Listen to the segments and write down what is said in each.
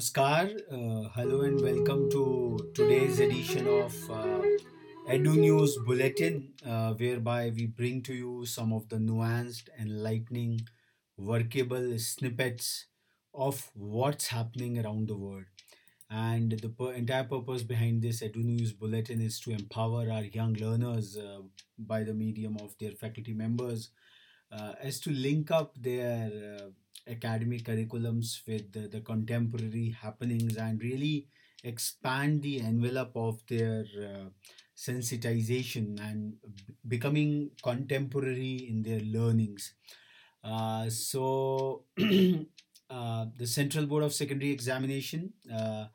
Namaskar, uh, hello and welcome to today's edition of uh, Edu News Bulletin, uh, whereby we bring to you some of the nuanced, enlightening, workable snippets of what's happening around the world. And the per- entire purpose behind this Edu News Bulletin is to empower our young learners uh, by the medium of their faculty members uh, as to link up their uh, academic curriculums with the, the contemporary happenings and really expand the envelope of their uh, sensitization and becoming contemporary in their learnings. Uh, so, uh, the Central Board of Secondary Examination, uh,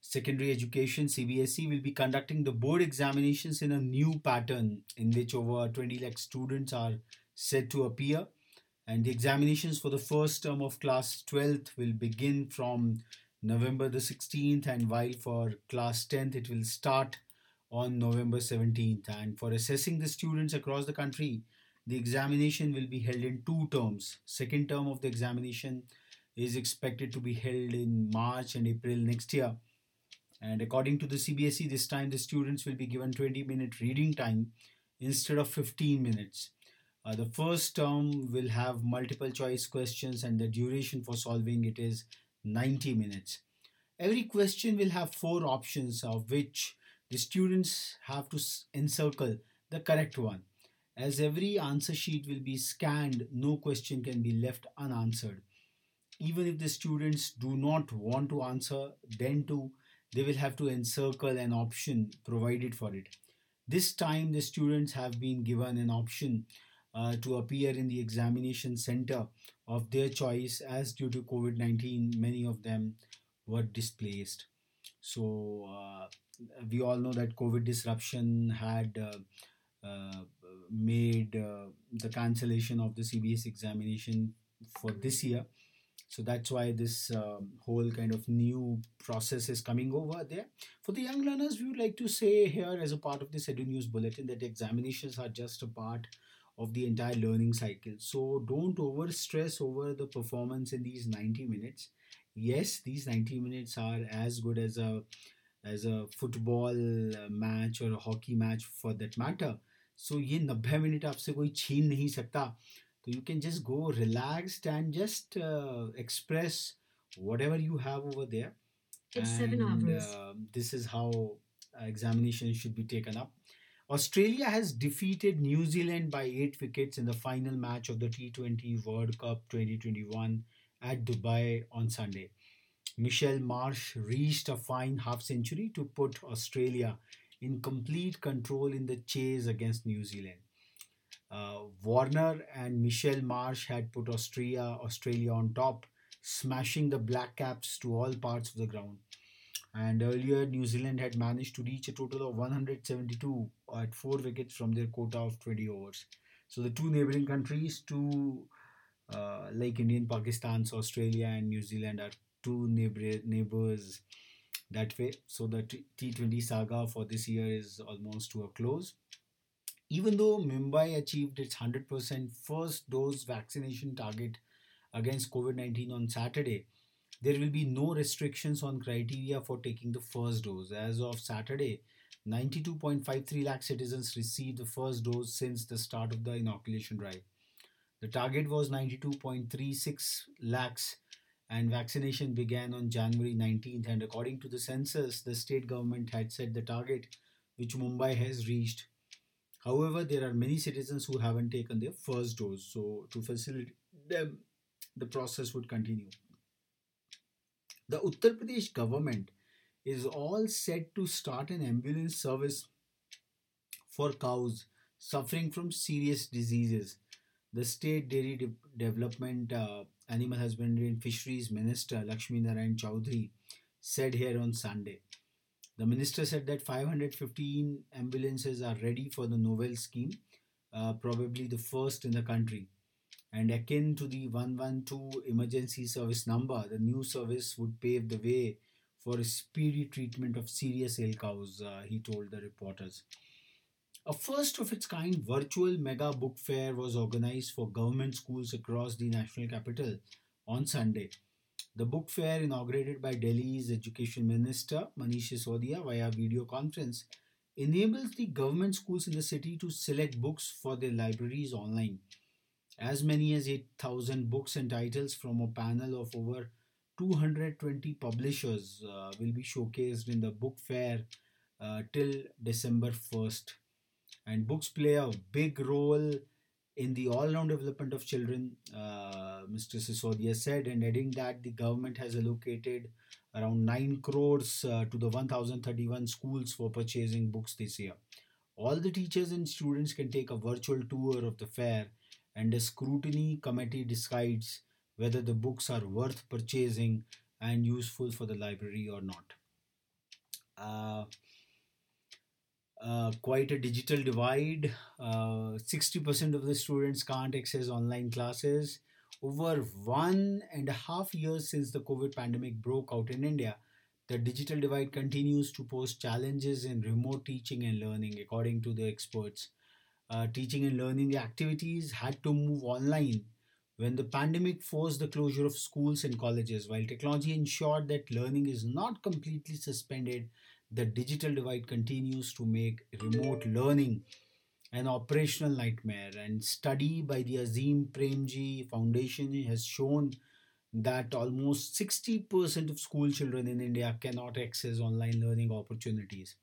Secondary Education (CBSE) will be conducting the board examinations in a new pattern in which over 20 lakh students are set to appear and the examinations for the first term of class 12th will begin from November the 16th and while for class 10th it will start on November 17th and for assessing the students across the country the examination will be held in two terms. Second term of the examination is expected to be held in March and April next year. And according to the CBSE this time the students will be given 20 minute reading time instead of 15 minutes uh, the first term will have multiple choice questions and the duration for solving it is 90 minutes. Every question will have four options of which the students have to encircle the correct one. As every answer sheet will be scanned, no question can be left unanswered. Even if the students do not want to answer, then too they will have to encircle an option provided for it. This time the students have been given an option uh, to appear in the examination center of their choice as due to COVID 19, many of them were displaced. So, uh, we all know that COVID disruption had uh, uh, made uh, the cancellation of the CBS examination for this year. So that's why this um, whole kind of new process is coming over there. For the young learners, we would like to say here, as a part of this Edu News Bulletin, that examinations are just a part of the entire learning cycle. So don't over stress over the performance in these 90 minutes. Yes, these 90 minutes are as good as a as a football uh, match or a hockey match for that matter. So ये 90 minute आपसे कोई छीन नहीं सकता. So you can just go relaxed and just uh, express whatever you have over there. It's seven And hours. uh, this is how uh, examinations should be taken up. Australia has defeated New Zealand by eight wickets in the final match of the T20 World Cup 2021 at Dubai on Sunday. Mitchell Marsh reached a fine half century to put Australia in complete control in the chase against New Zealand. Uh, Warner and Mitchell Marsh had put Australia, Australia on top, smashing the Black Caps to all parts of the ground. And earlier, New Zealand had managed to reach a total of 172 at four wickets from their quota of 20 overs. So the two neighboring countries, two uh, like Indian, Pakistan, so Australia and New Zealand are two neighbor neighbors that way. So the T- T20 saga for this year is almost to a close. Even though Mumbai achieved its 100% first dose vaccination target against COVID 19 on Saturday, there will be no restrictions on criteria for taking the first dose. As of Saturday, 92.53 lakh citizens received the first dose since the start of the inoculation drive. The target was 92.36 lakhs and vaccination began on January 19th. And according to the census, the state government had set the target, which Mumbai has reached. However, there are many citizens who haven't taken their first dose. So, to facilitate them, the process would continue. The Uttar Pradesh government is all set to start an ambulance service for cows suffering from serious diseases. The State Dairy De- Development, uh, Animal Husbandry and Fisheries Minister Lakshmi Narayan said here on Sunday. The minister said that 515 ambulances are ready for the novel scheme, uh, probably the first in the country. And akin to the 112 emergency service number, the new service would pave the way for a speedy treatment of serious ill cows, uh, he told the reporters. A first of its kind virtual mega book fair was organized for government schools across the national capital on Sunday. The book fair, inaugurated by Delhi's Education Minister Manish Sisodia via video conference, enables the government schools in the city to select books for their libraries online. As many as 8,000 books and titles from a panel of over 220 publishers uh, will be showcased in the book fair uh, till December 1st. And books play a big role in the all-round development of children, uh, Mr. Sisodia said, and adding that the government has allocated around 9 crores uh, to the 1031 schools for purchasing books this year. All the teachers and students can take a virtual tour of the fair, and a scrutiny committee decides whether the books are worth purchasing and useful for the library or not. Uh, uh, quite a digital divide. Uh, 60% of the students can't access online classes. Over one and a half years since the COVID pandemic broke out in India, the digital divide continues to pose challenges in remote teaching and learning, according to the experts. Uh, teaching and learning activities had to move online when the pandemic forced the closure of schools and colleges. While technology ensured that learning is not completely suspended, the digital divide continues to make remote learning an operational nightmare. And study by the Azim Premji Foundation has shown that almost 60% of school children in India cannot access online learning opportunities.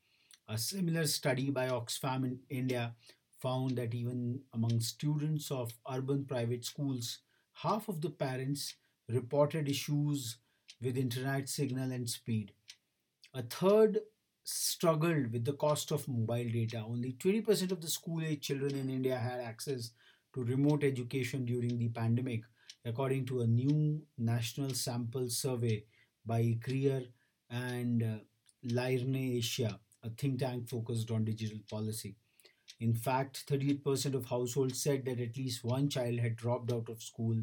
A similar study by Oxfam in India found that even among students of urban private schools, half of the parents reported issues with internet signal and speed. A third struggled with the cost of mobile data. Only 20% of the school age children in India had access to remote education during the pandemic, according to a new national sample survey by ICRIER and uh, LIRNEasia, a think tank focused on digital policy. In fact, 38% of households said that at least one child had dropped out of school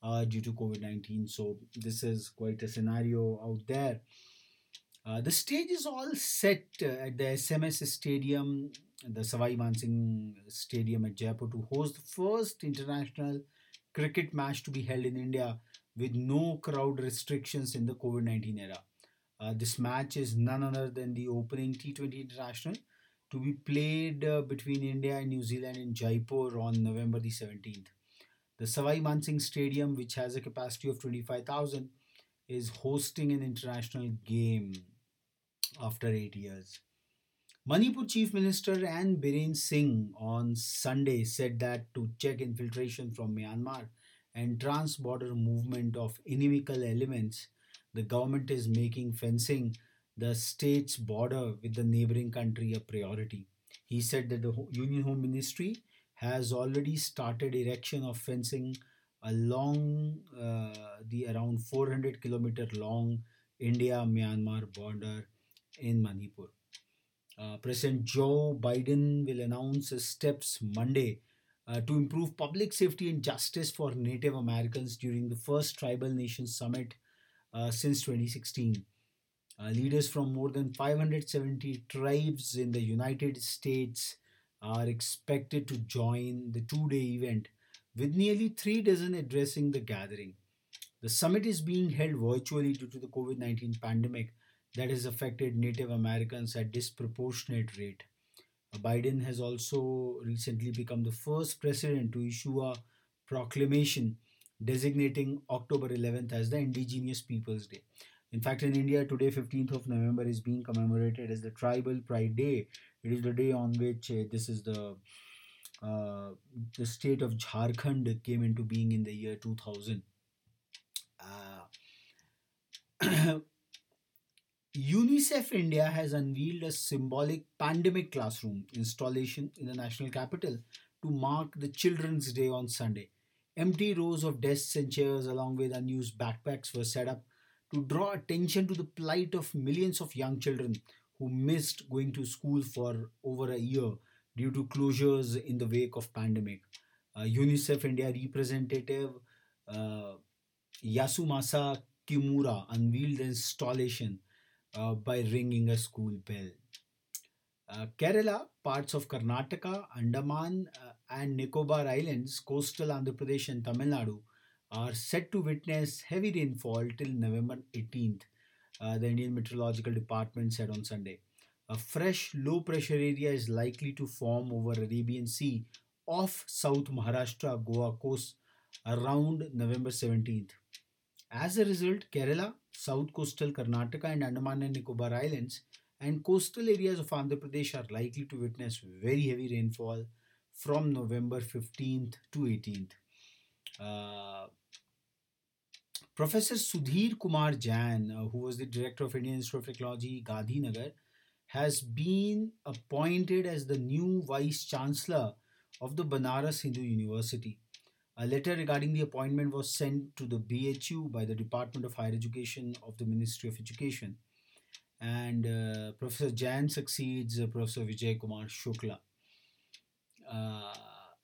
uh, due to COVID 19. So, this is quite a scenario out there. Uh, the stage is all set uh, at the SMS Stadium, the Sawai Mansingh Stadium at Jaipur to host the first international cricket match to be held in India with no crowd restrictions in the COVID 19 era. Uh, this match is none other than the opening T20 International to be played uh, between India and New Zealand in Jaipur on November the 17th. The Sawai Mansingh Stadium, which has a capacity of 25,000, is hosting an international game after eight years. Manipur Chief Minister N. Biren Singh on Sunday said that to check infiltration from Myanmar and trans-border movement of inimical elements, the government is making fencing the state's border with the neighboring country a priority. He said that the Union Home Ministry has already started erection of fencing along uh, the around 400 kilometer long India Myanmar border in Manipur. Uh, President Joe Biden will announce steps Monday uh, to improve public safety and justice for Native Americans during the first Tribal Nations Summit uh, since 2016. Uh, leaders from more than 570 tribes in the United States are expected to join the two day event, with nearly three dozen addressing the gathering. The summit is being held virtually due to the COVID 19 pandemic that has affected Native Americans at disproportionate rate. Biden has also recently become the first president to issue a proclamation designating October 11th as the Indigenous Peoples Day. In fact, in India, today, 15th of November, is being commemorated as the Tribal Pride Day. It is the day on which uh, this is the uh, the state of Jharkhand came into being in the year 2000. Uh, UNICEF India has unveiled a symbolic pandemic classroom installation in the national capital to mark the Children's Day on Sunday. Empty rows of desks and chairs, along with unused backpacks, were set up to draw attention to the plight of millions of young children who missed going to school for over a year due to closures in the wake of pandemic. Uh, UNICEF India representative uh, Yasumasa Kimura unveiled the installation uh, by ringing a school bell. Uh, Kerala, parts of Karnataka, Andaman, uh, and Nicobar Islands, coastal Andhra Pradesh, and Tamil Nadu are set to witness heavy rainfall till November 18th, uh, the Indian Meteorological Department said on Sunday. A fresh low pressure area is likely to form over Arabian Sea off South Maharashtra Goa coast around November 17th. As a result, Kerala, South Coastal Karnataka, and Andaman and Nicobar Islands and coastal areas of Andhra Pradesh are likely to witness very heavy rainfall from November 15th to 18th. Uh, Professor Sudhir Kumar Jain, uh, who was the director of Indian Institute of Technology, Gandhinagar, has been appointed as the new vice chancellor of the Banaras Hindu University. A letter regarding the appointment was sent to the BHU by the Department of Higher Education of the Ministry of Education. And uh, Professor Jain succeeds uh, Professor Vijay Kumar Shukla. Uh,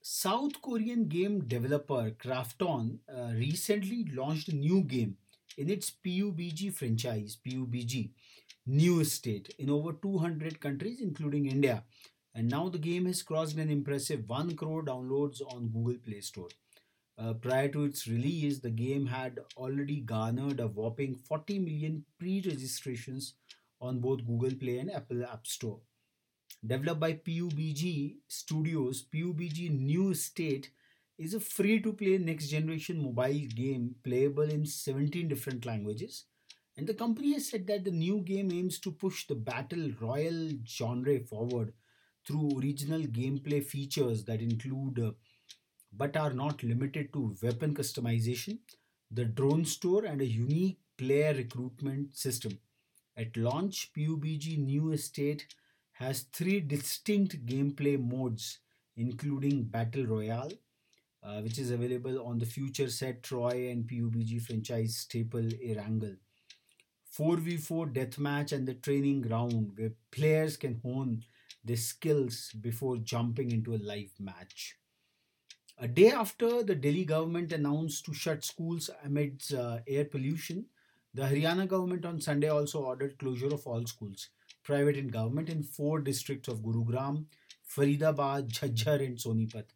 South Korean game developer Krafton uh, recently launched a new game in its PUBG franchise, PUBG, New State, in over 200 countries, including India. And now the game has crossed an impressive 1 crore downloads on Google Play Store. Uh, prior to its release, the game had already garnered a whopping 40 million pre registrations on both Google Play and Apple App Store. Developed by PUBG Studios, PUBG New State is a free to play next generation mobile game playable in 17 different languages. And the company has said that the new game aims to push the battle royale genre forward through original gameplay features that include uh, but are not limited to weapon customization, the drone store, and a unique player recruitment system. At launch, PUBG New State has three distinct gameplay modes, including Battle Royale, uh, which is available on the future set Troi and PUBG franchise staple Erangel. 4v4 deathmatch and the training ground where players can hone their skills before jumping into a live match. A day after the Delhi government announced to shut schools amidst uh, air pollution, the Haryana government on Sunday also ordered closure of all schools, private and government, in four districts of Gurugram, Faridabad, Jhajjar, and Sonipat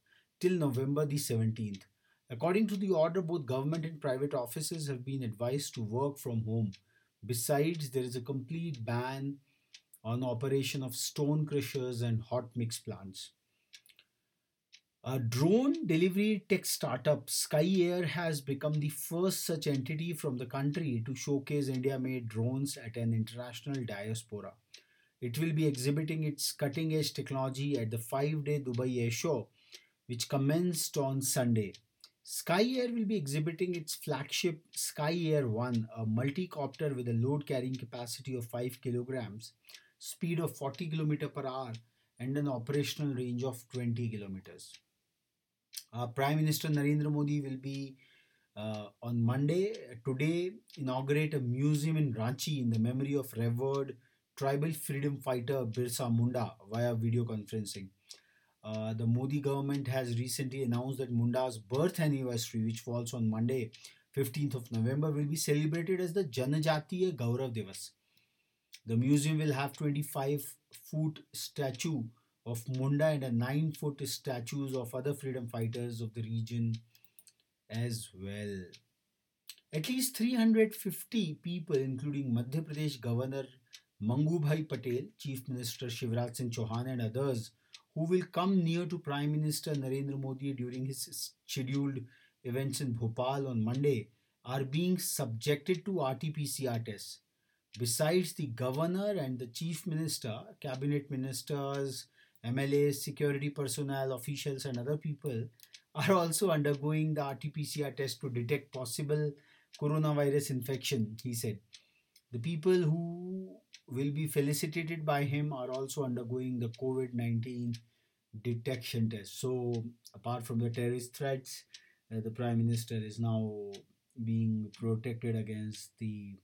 till November the 17th. According to the order, both government and private offices have been advised to work from home. Besides, there is a complete ban on operation of stone crushers and hot mix plants. A drone delivery tech startup Skye Air has become the first such entity from the country to showcase India made drones at an international diaspora. It will be exhibiting its cutting edge technology at the five day Dubai Air Show, which commenced on Sunday. Skye Air will be exhibiting its flagship Skye Air 1, a multi-copter with a load carrying capacity of 5 kilograms, speed of 40 km per hour, and an operational range of 20 kilometers. Uh, Prime Minister Narendra Modi will be uh, on Monday, today, inaugurate a museum in Ranchi in the memory of revered tribal freedom fighter Birsa Munda via video conferencing. Uh, the Modi government has recently announced that Munda's birth anniversary, which falls on Monday, 15th of November, will be celebrated as the Janajatiya Gaurav Divas. The museum will have 25 foot statue of Munda and a 9 foot statues of other freedom fighters of the region as well. At least 350 people, including Madhya Pradesh Governor Mangubhai Patel, Chief Minister Shivraj Singh Chauhan, and others, who will come near to Prime Minister Narendra Modi during his scheduled events in Bhopal on Monday, are being subjected to RT-PCR tests. Besides the governor and the chief minister, cabinet ministers, MLAs, security personnel, officials, and other people are also undergoing the RT-PCR test to detect possible coronavirus infection, he said. The people who will be felicitated by him are also undergoing the COVID 19 detection test. So, apart from the terrorist threats, uh, the Prime Minister is now being protected against the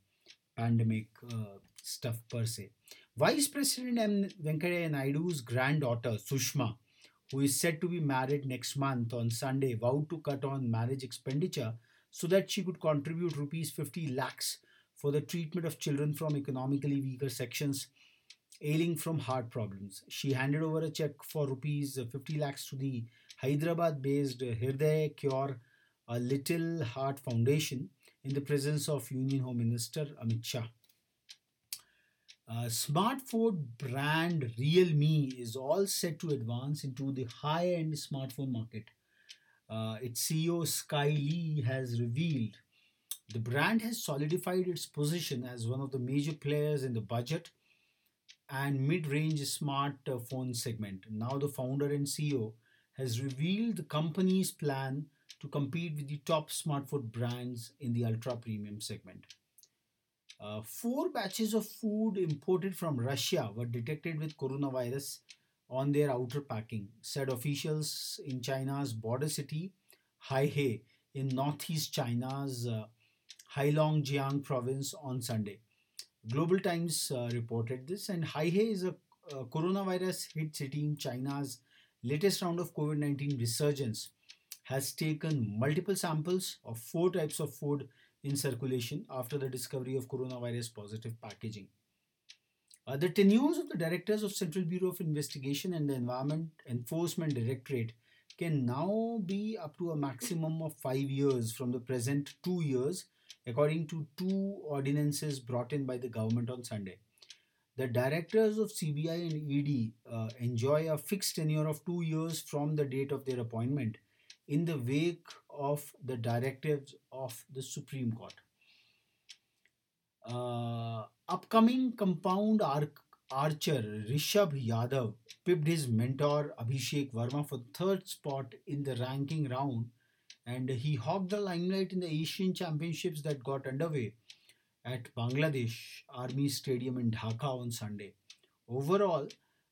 pandemic uh, stuff per se. Vice President M. Venkaiah Naidu's granddaughter, Sushma, who is said to be married next month on Sunday, vowed to cut on marriage expenditure so that she could contribute rupees 50 lakhs for the treatment of children from economically weaker sections ailing from heart problems. She handed over a check for rupees 50 lakhs to the Hyderabad based Hirday Cure a Little Heart Foundation in the presence of Union Home Minister Amit Shah. Uh, smartphone brand Realme is all set to advance into the high-end smartphone market. Uh, its CEO Sky Li has revealed the brand has solidified its position as one of the major players in the budget and mid-range smartphone segment. Now the founder and CEO has revealed the company's plan to compete with the top smartphone brands in the ultra premium segment. Uh, four batches of food imported from Russia were detected with coronavirus on their outer packing, said officials in China's border city, Heihe, in northeast China's uh, Heilongjiang province on Sunday. Global Times uh, reported this, and Heihe is a, a coronavirus hit city in China's latest round of COVID 19 resurgence. Has taken multiple samples of four types of food in circulation after the discovery of coronavirus positive packaging. Uh, the tenures of the directors of Central Bureau of Investigation and the Environment Enforcement Directorate can now be up to a maximum of five years from the present two years, according to two ordinances brought in by the government on Sunday. The directors of CBI and ED uh, enjoy a fixed tenure of two years from the date of their appointment in the wake of the directives of the Supreme Court. Uh, upcoming compound arc archer Rishabh Yadav pipped his mentor Abhishek Verma for third spot in the ranking round and he hogged the limelight in the Asian Championships that got underway at Bangladesh Army Stadium in Dhaka on Sunday. Overall,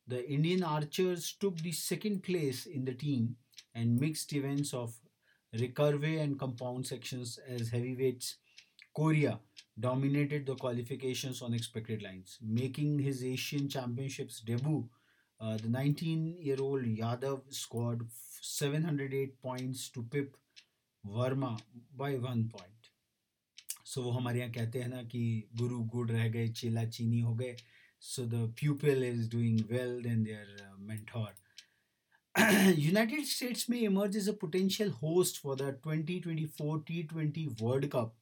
the Indian archers took the second place in the team and mixed events of recurve and compound sections as heavyweights. Korea dominated the qualifications on expected lines, making his Asian Championships debut. Uh, the 19 year old Yadav scored 708 points to pip Verma by one point so वो हमारे यहाँ कहते हैं ना कि गुरु गुड़ रह गए, चेला चीनी हो गए। So the pupil is doing well then their mentor United States में emerge is a potential host for the 2024 T world cup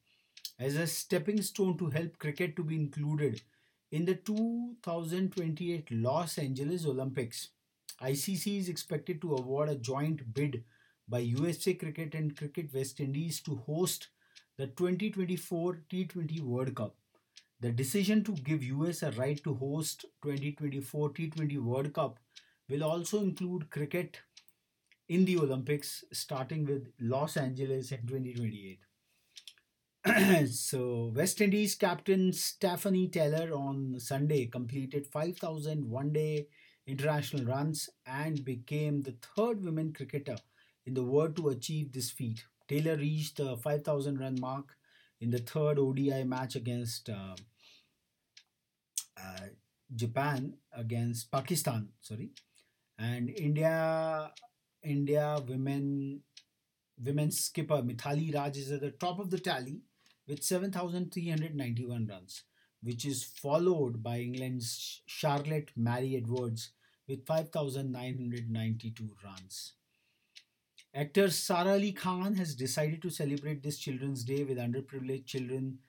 as a stepping stone to help cricket to be included in the two thousand twenty eight Los Angeles Olympics I C C is expected to award a joint bid by USA Cricket and Cricket West Indies to host the 2024 T20 World Cup. The decision to give US a right to host 2024 T20 World Cup will also include cricket in the Olympics, starting with Los Angeles in 2028. so, West Indies captain Stafanie Taylor on Sunday completed 5,000 one day international runs and became the third women cricketer in the world to achieve this feat. Taylor reached the 5,000 run mark in the third ODI match against uh, uh, Japan, against Pakistan, sorry, and India India women women's skipper Mithali Raj is at the top of the tally with 7,391 runs, which is followed by England's Charlotte Mary Edwards with 5,992 runs. Actor Sara Ali Khan has decided to celebrate this Children's Day with underprivileged children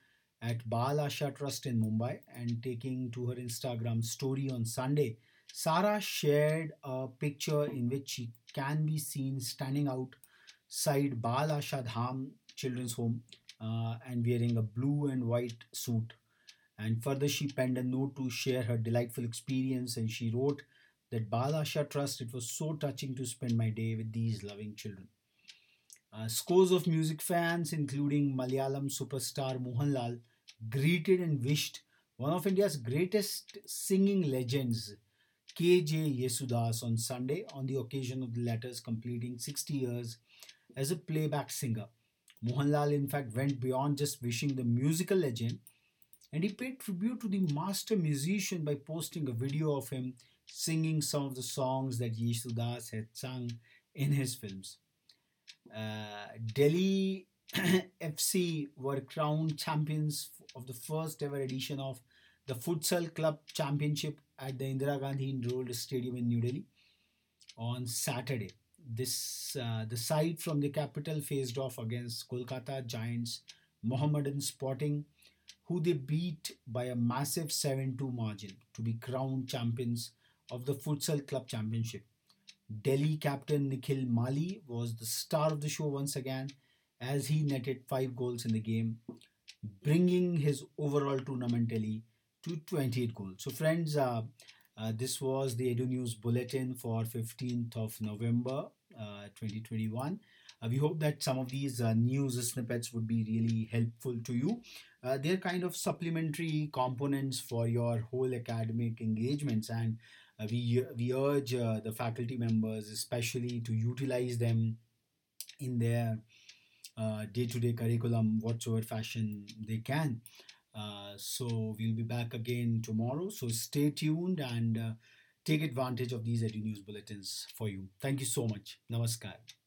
at Bal Asha Trust in Mumbai and taking to her Instagram story on Sunday Sara shared a picture in which she can be seen standing outside Bal Asha Dham Children's Home uh, and wearing a blue and white suit. And further, she penned a note to share her delightful experience. And she wrote that Bal Asha Trust, it was so touching to spend my day with these loving children. Uh, scores of music fans, including Malayalam superstar Mohanlal, greeted and wished one of India's greatest singing legends, K.J. Yesudas on Sunday on the occasion of the latter's completing 60 years as a playback singer. Mohanlal, in fact, went beyond just wishing the musical legend and he paid tribute to the master musician by posting a video of him singing some of the songs that Yesudas had sung in his films. Uh, Delhi FC were crowned champions of the first ever edition of the Futsal Club Championship at the Indira Gandhi Indoor Stadium in New Delhi on Saturday. this uh, the side from the capital faced off against Kolkata Giants Mohammedan Sporting, who they beat by a massive 7-2 margin to be crowned champions of the Futsal Club Championship. Delhi captain Nikhil Mali was the star of the show once again as he netted 5 goals in the game, bringing his overall tournament tally to 28 goals. So friends, uh, uh, this was the Edu News Bulletin for 15th of November uh, 2021. Uh, we hope that some of these uh, news snippets would be really helpful to you. Uh, they're kind of supplementary components for your whole academic engagements, and we we urge uh, the faculty members, especially, to utilize them in their uh, day-to-day curriculum, whatsoever fashion they can. Uh, so we'll be back again tomorrow. So stay tuned and uh, take advantage of these Edu News bulletins for you. Thank you so much. Namaskar.